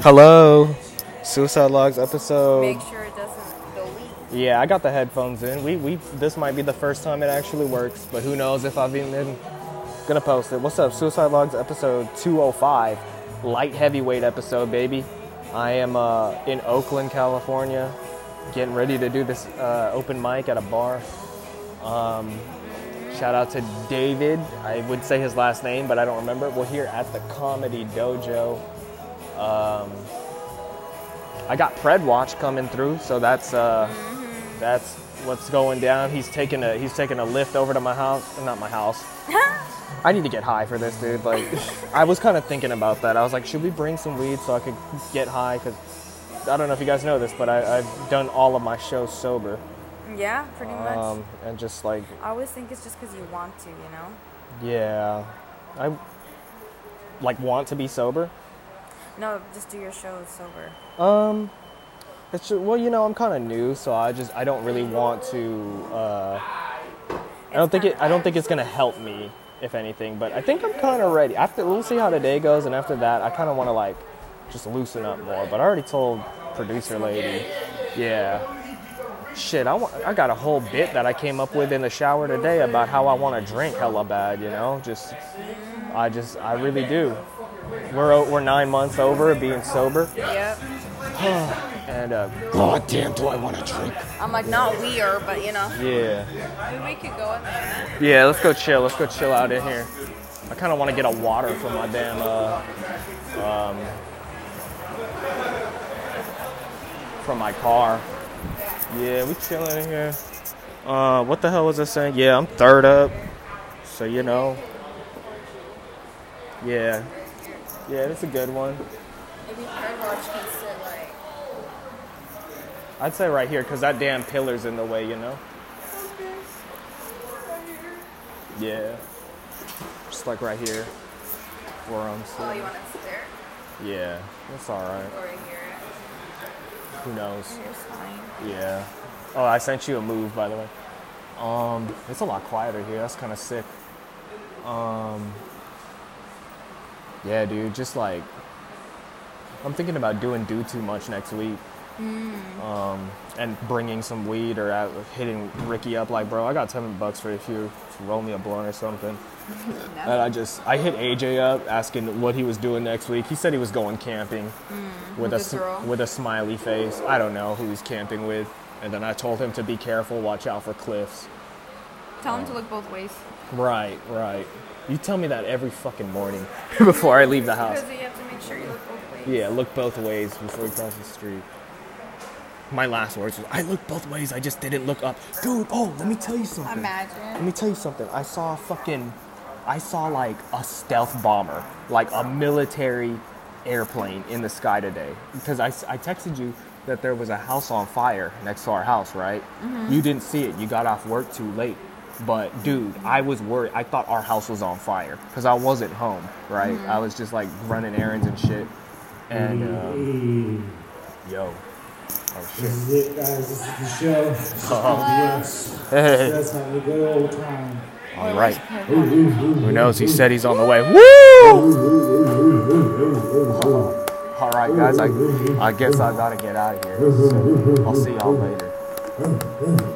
Hello. Suicide Logs episode. Make sure it doesn't delete. Yeah, I got the headphones in. We we this might be the first time it actually works, but who knows if I've even been gonna post it. What's up, Suicide Logs episode 205, light heavyweight episode, baby. I am uh, in Oakland, California, getting ready to do this uh, open mic at a bar. Um, shout out to David. I would say his last name, but I don't remember. We're here at the Comedy Dojo. Um, I got Pred Watch coming through, so that's uh, that's what's going down. He's taking a he's taking a lift over to my house, not my house. I need to get high for this, dude. Like, I was kind of thinking about that. I was like, should we bring some weed so I could get high? Because I don't know if you guys know this, but I, I've done all of my shows sober, Yeah, pretty much. um, and just like, I always think it's just because you want to, you know? yeah, I like want to be sober. No, just do your show sober. Um, it's well, you know, I'm kind of new, so I just I don't really want to. Uh, I don't think it. I don't think it's gonna help me, if anything. But I think I'm kind of ready. After we'll see how the day goes, and after that, I kind of want to like just loosen up more. But I already told producer lady, yeah. Shit, I, want, I got a whole bit that I came up with in the shower today about how I want to drink hella bad, you know? Just, I just, I really do. We're, we're nine months over being sober. Yep. And uh, god damn, do I want to drink? I'm like, not we are, but you know. Yeah. Maybe we could go in there. Yeah, let's go chill. Let's go chill out in here. I kind of want to get a water from my damn uh, um, from my car. Yeah, we chilling in here. Uh, what the hell was I saying? Yeah, I'm third up. So you know. Yeah. Yeah, that's a good one. Maybe Watch can sit like. I'd say right here, cause that damn pillar's in the way, you know. Yeah. Just like right here, where I'm Oh, you want to sit there? Yeah, that's all right. Or here? Who knows? Yeah. Oh, I sent you a move, by the way. Um, it's a lot quieter here. That's kind of sick. Um, yeah, dude. Just like, I'm thinking about doing do too much next week. Hmm. Um, and bringing some weed or out, hitting Ricky up like, bro, I got ten bucks for if you roll me a blunt or something. And I just, I hit AJ up asking what he was doing next week. He said he was going camping hmm, with, with a a s- girl? with a smiley face. I don't know who he's camping with. And then I told him to be careful, watch out for cliffs. Tell him um, to look both ways. Right, right. You tell me that every fucking morning before I leave the house. Because you have to make sure you look both ways. Yeah, look both ways before you cross the street. My last words was, I looked both ways, I just didn't look up. Dude, oh, let me tell you something. Imagine. Let me tell you something. I saw a fucking, I saw like a stealth bomber, like a military airplane in the sky today. Because I, I texted you that there was a house on fire next to our house, right? Mm-hmm. You didn't see it. You got off work too late. But dude, I was worried. I thought our house was on fire because I wasn't home, right? I was just like running errands and shit. And uh, yo, oh shit. This is it, guys. This is the show. This is Uh-huh. PBS. Hey, That's how the good old time. all right. Who knows? He said he's on the way. Woo! All right, guys. I, I guess I gotta get out of here. So I'll see y'all later.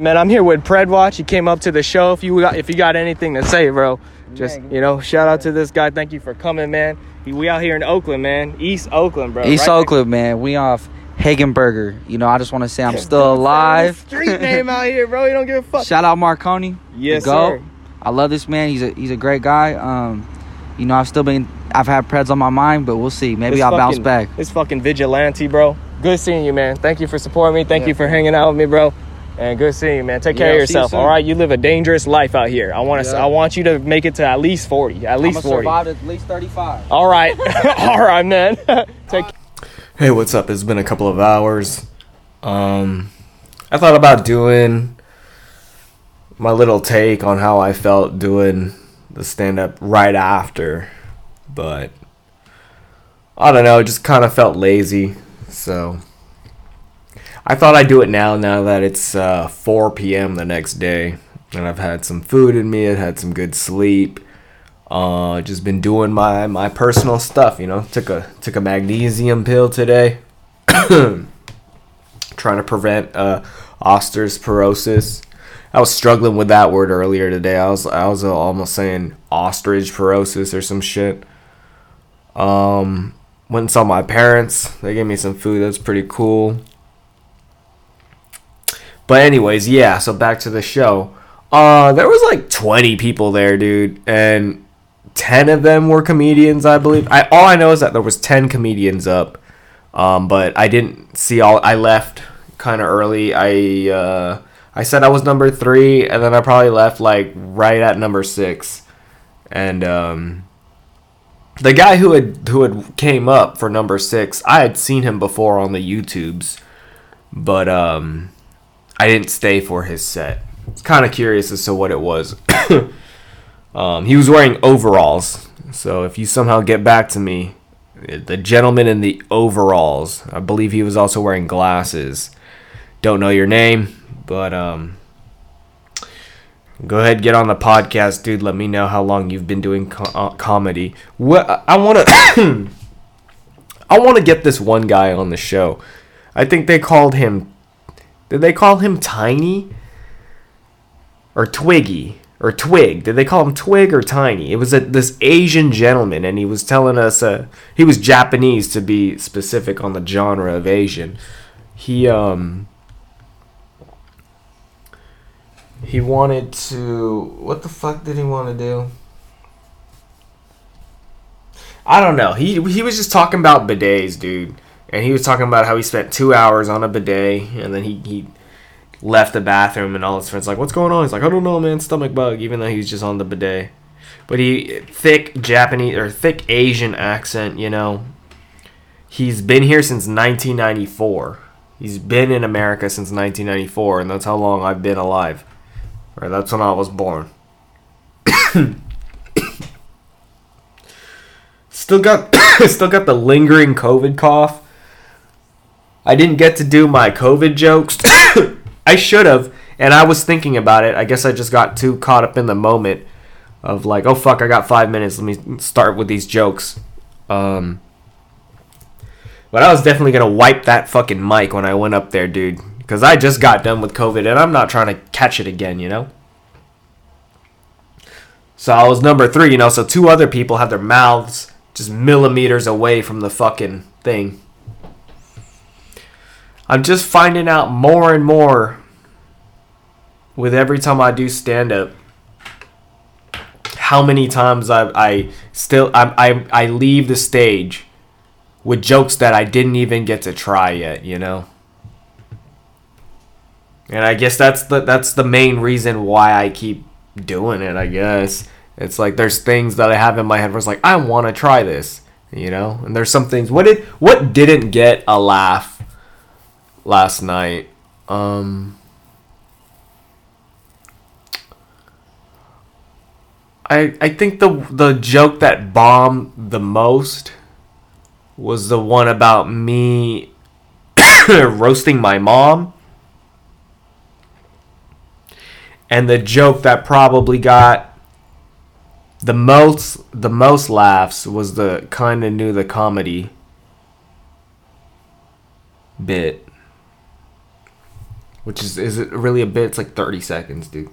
Man, I'm here with Pred Watch. He came up to the show. If you got, if you got anything to say, bro, just you know, shout out to this guy. Thank you for coming, man. We out here in Oakland, man. East Oakland, bro. East right Oakland, man. We off Hegenberger. You know, I just want to say I'm still alive. Street name out here, bro. You don't give a fuck. Shout out Marconi. Yes, the GOAT. sir. I love this man. He's a he's a great guy. Um, you know, I've still been I've had Preds on my mind, but we'll see. Maybe This I'll bounce back. This fucking vigilante, bro. Good seeing you, man. Thank you for supporting me. Thank Yeah. you for hanging out with me, bro. And good seeing you, man. Take Yeah, care of I'll you yourself. All right, you live a dangerous life out here. I want to. Yeah. I want you to make it to at least forty. At I'm least gonna forty. survive at least 35. All right, all right, man. Take. Hey, what's up? It's been a couple of hours. Um, I thought about doing my little take on how I felt doing the stand up right after, but I don't know. It just kind of felt lazy, so I thought I'd do it now. Now that it's uh, 4 p.m. the next day, and I've had some food in me, I've had some good sleep. Uh, just been doing my my personal stuff. You know, took a took a magnesium pill today, trying to prevent uh. I was struggling with that word earlier today. I was I was uh, almost saying ostrich porosis or some shit. Um, went and saw my parents. They gave me some food. That's pretty cool. But anyways, yeah. So back to the show. Uh, there was like 20 people there, dude, and 10 of them were comedians, I believe. I all I know is that there was 10 comedians up. Um, but I didn't see all. I left kind of early. I uh, I said I was number three, and then I probably left like right at number six. And um, the guy who had who had came up for number six, I had seen him before on the YouTubes, but um, I didn't stay for his set. It's kind of curious as to what it was. um, he was wearing overalls, so if you somehow get back to me, the gentleman in the overalls, I believe he was also wearing glasses. Don't know your name, but um, go ahead get on the podcast, dude. Let me know how long you've been doing uh, comedy. What I want to, I want to get this one guy on the show. I think they called him. Did they call him Tiny? Or Twiggy? Or Twig? Did they call him Twig or Tiny? It was a, this Asian gentleman, and he was telling us. Uh, he was Japanese to be specific on the genre of Asian. He um. He wanted to. What the fuck did he want to do? I don't know. He he was just talking about bidets, dude. And he was talking about how he spent two hours on a bidet, and then he, he left the bathroom, and all his friends like, "What's going on?" He's like, "I don't know, man. Stomach bug." Even though he's just on the bidet, but he thick Japanese or thick Asian accent, you know. He's been here since 1994. He's been in America since 1994, and that's how long I've been alive. Right, that's when I was born. still got still got the lingering COVID cough. I didn't get to do my COVID jokes. I should have, and I was thinking about it. I guess I just got too caught up in the moment of like, oh fuck, I got five minutes. Let me start with these jokes. Um, but I was definitely gonna wipe that fucking mic when I went up there, dude, because I just got done with COVID, and I'm not trying to catch it again, you know. So I was number three, you know. So two other people had their mouths just millimeters away from the fucking thing. I'm just finding out more and more with every time I do stand up how many times I, I still I, I I leave the stage with jokes that I didn't even get to try yet, you know. And I guess that's the that's the main reason why I keep doing it, I guess. It's like there's things that I have in my head where it's like I want to try this, you know. And there's some things. What did what didn't get a laugh last night? Um, I I think the the joke that bombed the most was the one about me roasting my mom. And the joke that probably got the most the most laughs was the kind of knew the comedy bit. Which is is it really a bit? It's like 30 seconds, dude.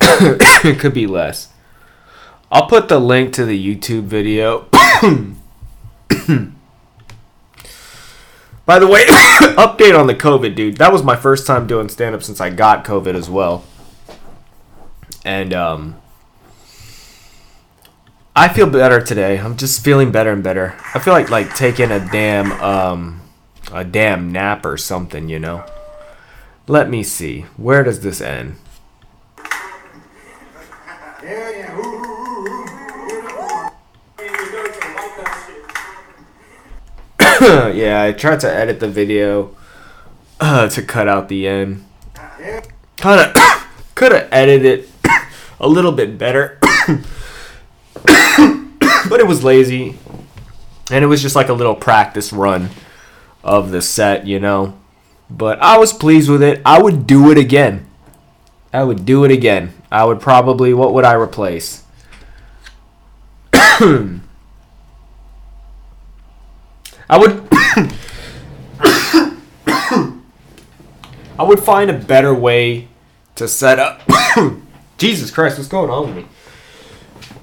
it could be less. I'll put the link to the YouTube video. By the way, update on the COVID, dude. That was my first time doing stand up since I got COVID as well. And um I feel better today. I'm just feeling better and better. I feel like like taking a damn um a damn nap or something, you know. Let me see. Where does this end? yeah, I tried to edit the video uh, to cut out the end. Kind of could have edited it a little bit better, but it was lazy, and it was just like a little practice run of the set, you know. But I was pleased with it. I would do it again. I would do it again. I would probably. What would I replace? I would. I would find a better way to set up. Jesus Christ, what's going on with me?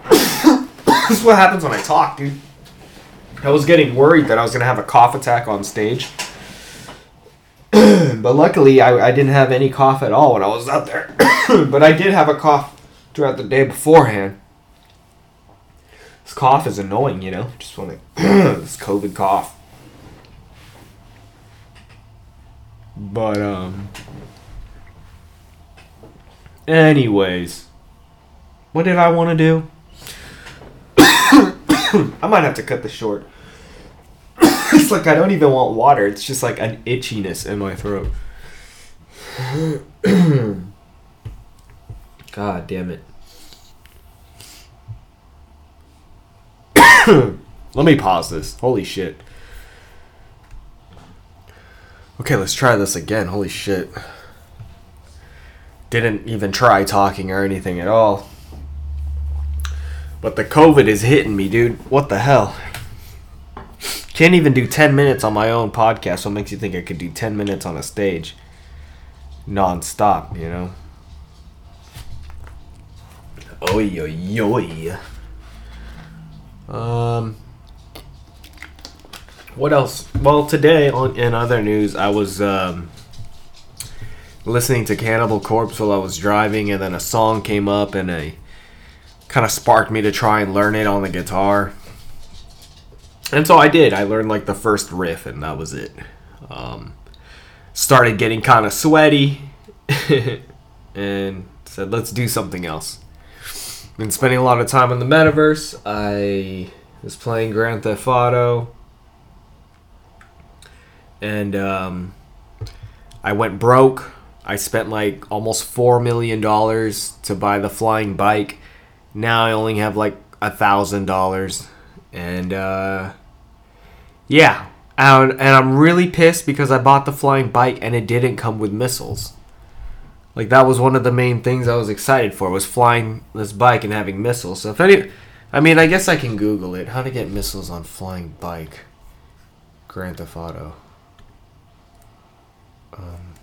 this is what happens when I talk, dude. I was getting worried that I was gonna have a cough attack on stage. but luckily, I, I didn't have any cough at all when I was out there. but I did have a cough throughout the day beforehand. This cough is annoying, you know? Just want to. this COVID cough. But, um. Anyways. What did I want to do? I might have to cut this short. it's like I don't even want water. It's just like an itchiness in my throat. God damn it. Let me pause this. Holy shit. Okay, let's try this again. Holy shit. Didn't even try talking or anything at all. But the COVID is hitting me, dude. What the hell? Can't even do 10 minutes on my own podcast. What makes you think I could do 10 minutes on a stage? Non-stop, you know? Oi, oi, oi. Um, what else? Well, today on in other news, I was um, listening to Cannibal Corpse while I was driving, and then a song came up, and a kind of sparked me to try and learn it on the guitar. And so I did. I learned like the first riff, and that was it. Um, started getting kind of sweaty, and said, "Let's do something else." Been spending a lot of time in the metaverse. I was playing Grand Theft Auto, and um, I went broke. I spent like almost four million dollars to buy the flying bike. Now I only have like a thousand dollars, and uh, yeah, and, and I'm really pissed because I bought the flying bike and it didn't come with missiles. Like that was one of the main things I was excited for was flying this bike and having missiles. So if any, I mean, I guess I can Google it. How to get missiles on flying bike. Grand Theft Auto. Um,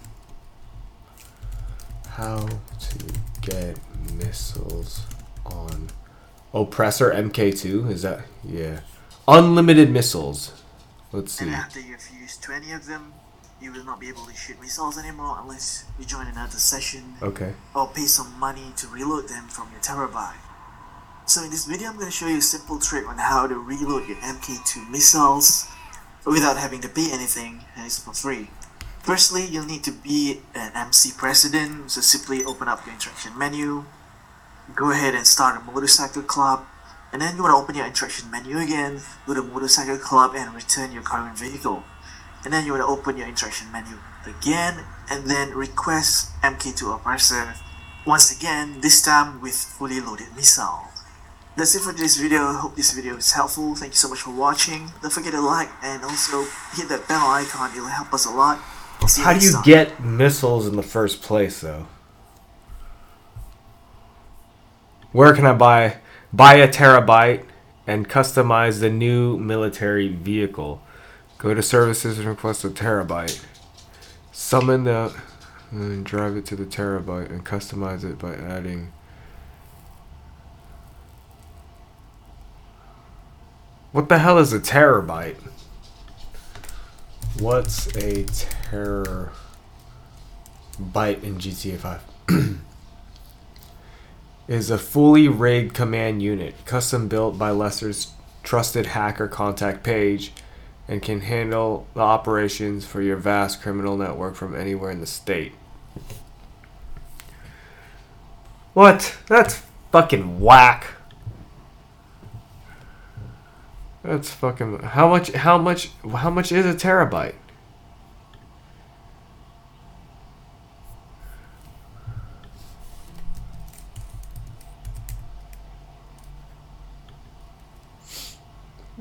how to get missiles on Oppressor MK2? Is that yeah? Unlimited missiles. Let's see. And after you've used 20 of them, you will not be able to shoot missiles anymore unless you join another session Okay. or pay some money to reload them from your Terrorbyte. So in this video I'm going to show you a simple trick on how to reload your MK2 missiles without having to pay anything and it's for free. Firstly, you'll need to be an MC president, so simply open up your interaction menu, go ahead and start a motorcycle club, and then you want to open your interaction menu again, go to motorcycle club and return your current vehicle. And then you want to open your interaction menu again and then request MK2 oppressor once again, this time with fully loaded missile. That's it for this video. Hope this video is helpful. Thank you so much for watching. Don't forget to like and also hit that bell icon. It'll help us a lot. See How do you time. get missiles in the first place, though? Where can I buy buy a Terrorbyte and customize the new military vehicle? Go to services and request a Terrorbyte. Summon the and drive it to the Terrorbyte and customize it by adding. What the hell is a Terrorbyte? What's a Terrorbyte in GTA 5? is a fully rigged command unit, custom built by Lester's trusted hacker contact Paige, and can handle the operations for your vast criminal network from anywhere in the state. What? That's fucking whack. That's fucking how much how much how much is a Terrorbyte?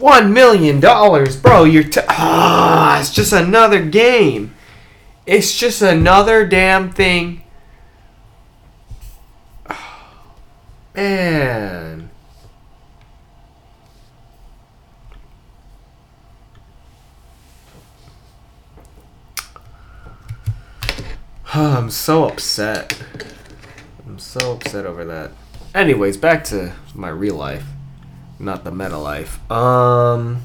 One million dollars, bro. You're t- ah, it's just another game. It's just another damn thing. Oh, Man. Oh, I'm so upset. I'm so upset over that. Anyways, back to my real life, not the meta life. Um,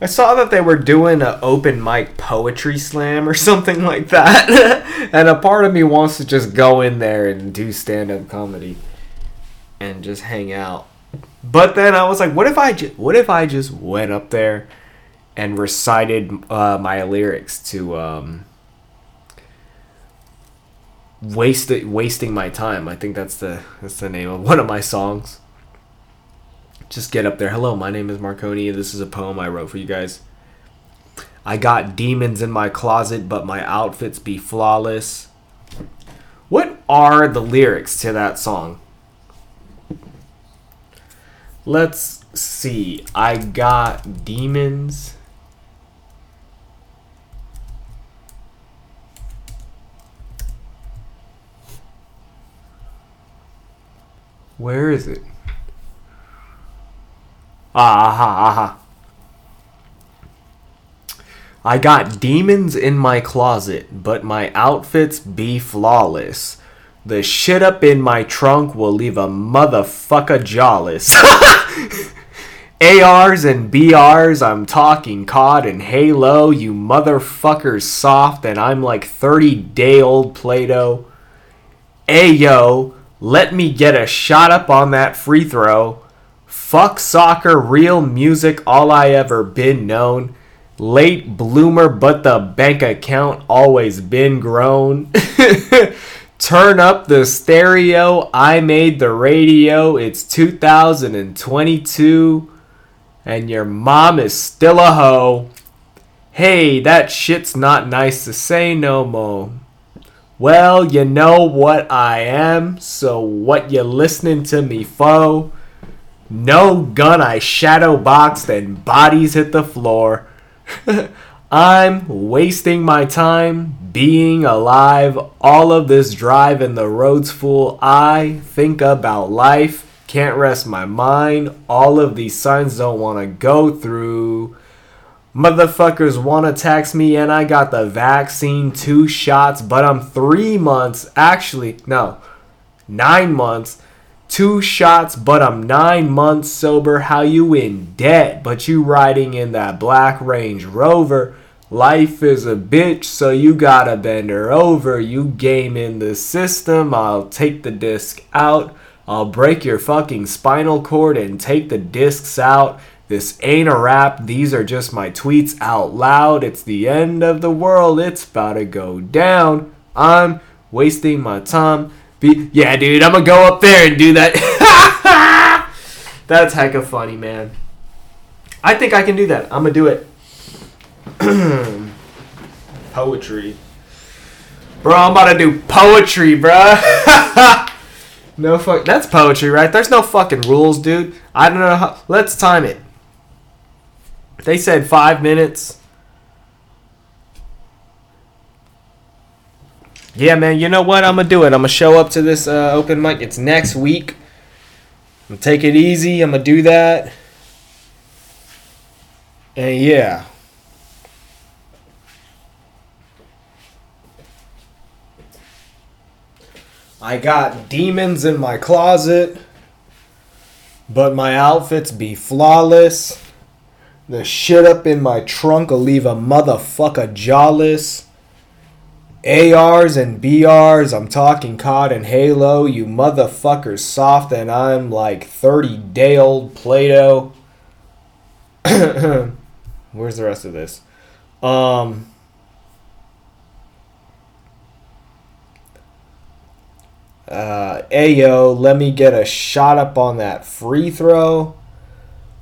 I saw that they were doing an open mic poetry slam or something like that, and a part of me wants to just go in there and do stand up comedy and just hang out. But then I was like, what if I just what if I just went up there and recited uh, my lyrics to um, waste wasting my time. I think that's the that's the name of one of my songs. Just get up there. Hello, my name is Marconi. This is a poem I wrote for you guys. I got demons in my closet, but my outfits be flawless. What are the lyrics to that song? Let's see. I got demons. Where is it? Ah, aha, aha. I got demons in my closet, but my outfits be flawless. The shit up in my trunk will leave a motherfucker jawless. ARs and BRs, I'm talking COD and Halo, you motherfuckers soft, and I'm like 30 day old Play Doh. Ayo, let me get a shot up on that free throw. Fuck soccer, real music, all I ever been known. Late bloomer, but the bank account always been grown. Turn up the stereo, I made the radio. It's 2022, and your mom is still a hoe. Hey, that shit's not nice to say no more. Well, you know what I am, so what you listening to me for? No gun, I shadow boxed and bodies hit the floor. I'm wasting my time being alive. All of this drive and the road's full. I think about life, can't rest my mind. All of these signs don't want to go through. Motherfuckers want to tax me, and I got the vaccine, two shots, but I'm three months. Actually, no, nine months. Two shots, but I'm nine months sober. How you in debt, but you riding in that black Range Rover? Life is a bitch, so you gotta bend her over. You game in the system, I'll take the disc out. I'll break your fucking spinal cord and take the discs out. This ain't a rap, these are just my tweets out loud. It's the end of the world, it's about to go down. I'm wasting my time. Be- yeah, dude, I'm gonna go up there and do that. That's hecka funny, man. I think I can do that. I'm gonna do it. poetry. Bro, I'm about to do poetry, bro. no fuck. That's poetry, right? There's no fucking rules, dude. I don't know how. Let's time it. They said five minutes. Yeah, man. You know what? I'm gonna do it. I'm gonna show up to this uh, open mic. It's next week. I'm gonna take it easy. I'm gonna do that. And yeah. I got demons in my closet, but my outfits be flawless. The shit up in my trunk will leave a motherfucker jawless. ARs and BRs, I'm talking COD and Halo, you motherfuckers soft, and I'm like 30 day old Play Doh. Where's the rest of this? Um. Uh, Ayo, let me get a shot up on that free throw.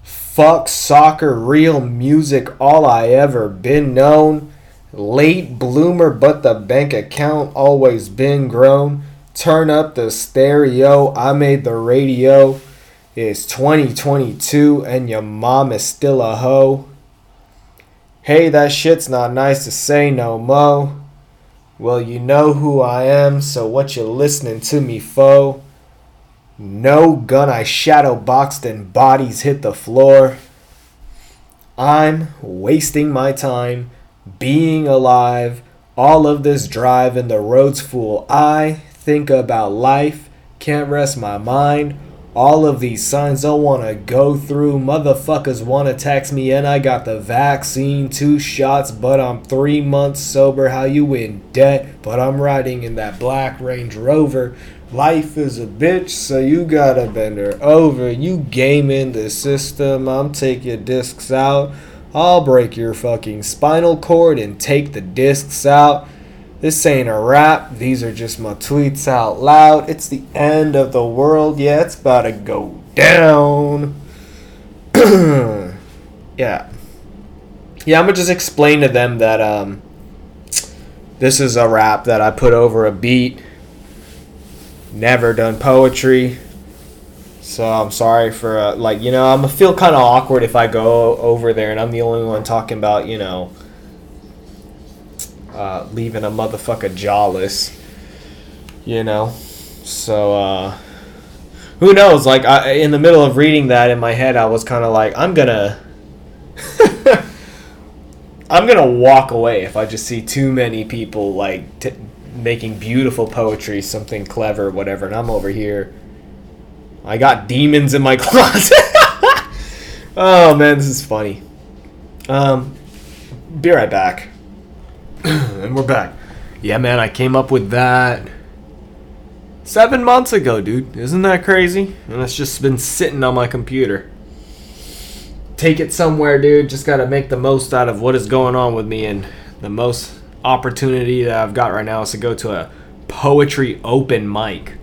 Fuck soccer, real music, all I ever been known. Late bloomer, but the bank account always been grown. Turn up the stereo, I made the radio. It's 2022 and your mom is still a hoe. Hey, that shit's not nice to say no mo. Well, you know who I am, so what you listening to me, foe? No gun, I shadow boxed and bodies hit the floor. I'm wasting my time being alive. All of this drive and the road's full. I think about life, can't rest my mind. All of these signs I wanna go through. Motherfuckers wanna tax me, and I got the vaccine, two shots, but I'm three months sober. How you in debt? But I'm riding in that black Range Rover. Life is a bitch, so you gotta bend her over. You gaming the system, I'm taking discs out. I'll break your fucking spinal cord and take the discs out. This ain't a rap, these are just my tweets out loud. It's the end of the world, yeah, it's about to go down. yeah. Yeah, I'm gonna just explain to them that um this is a rap that I put over a beat. Never done poetry. So I'm sorry for uh, like you know I'm gonna feel kind of awkward if I go over there and I'm the only one talking about you know uh, leaving a motherfucker jawless. You know, so uh, who knows? Like I, in the middle of reading that in my head, I was kind of like I'm gonna. I'm gonna walk away if I just see too many people like t- making beautiful poetry, something clever, whatever, and I'm over here. I got demons in my closet. oh man, this is funny. Um, be right back. and we're back. Yeah, man, I came up with that seven months ago, dude. Isn't that crazy? And it's just been sitting on my computer. Take it somewhere, dude. Just gotta make the most out of what is going on with me, and the most opportunity that I've got right now is to go to a poetry open mic.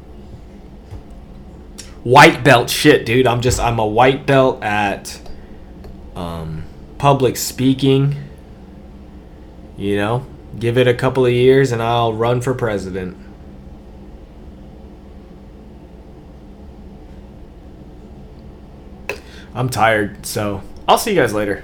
White belt shit, dude. I'm just I'm a white belt at um, public speaking. You know, give it a couple of years and I'll run for president. I'm tired, so I'll see you guys later.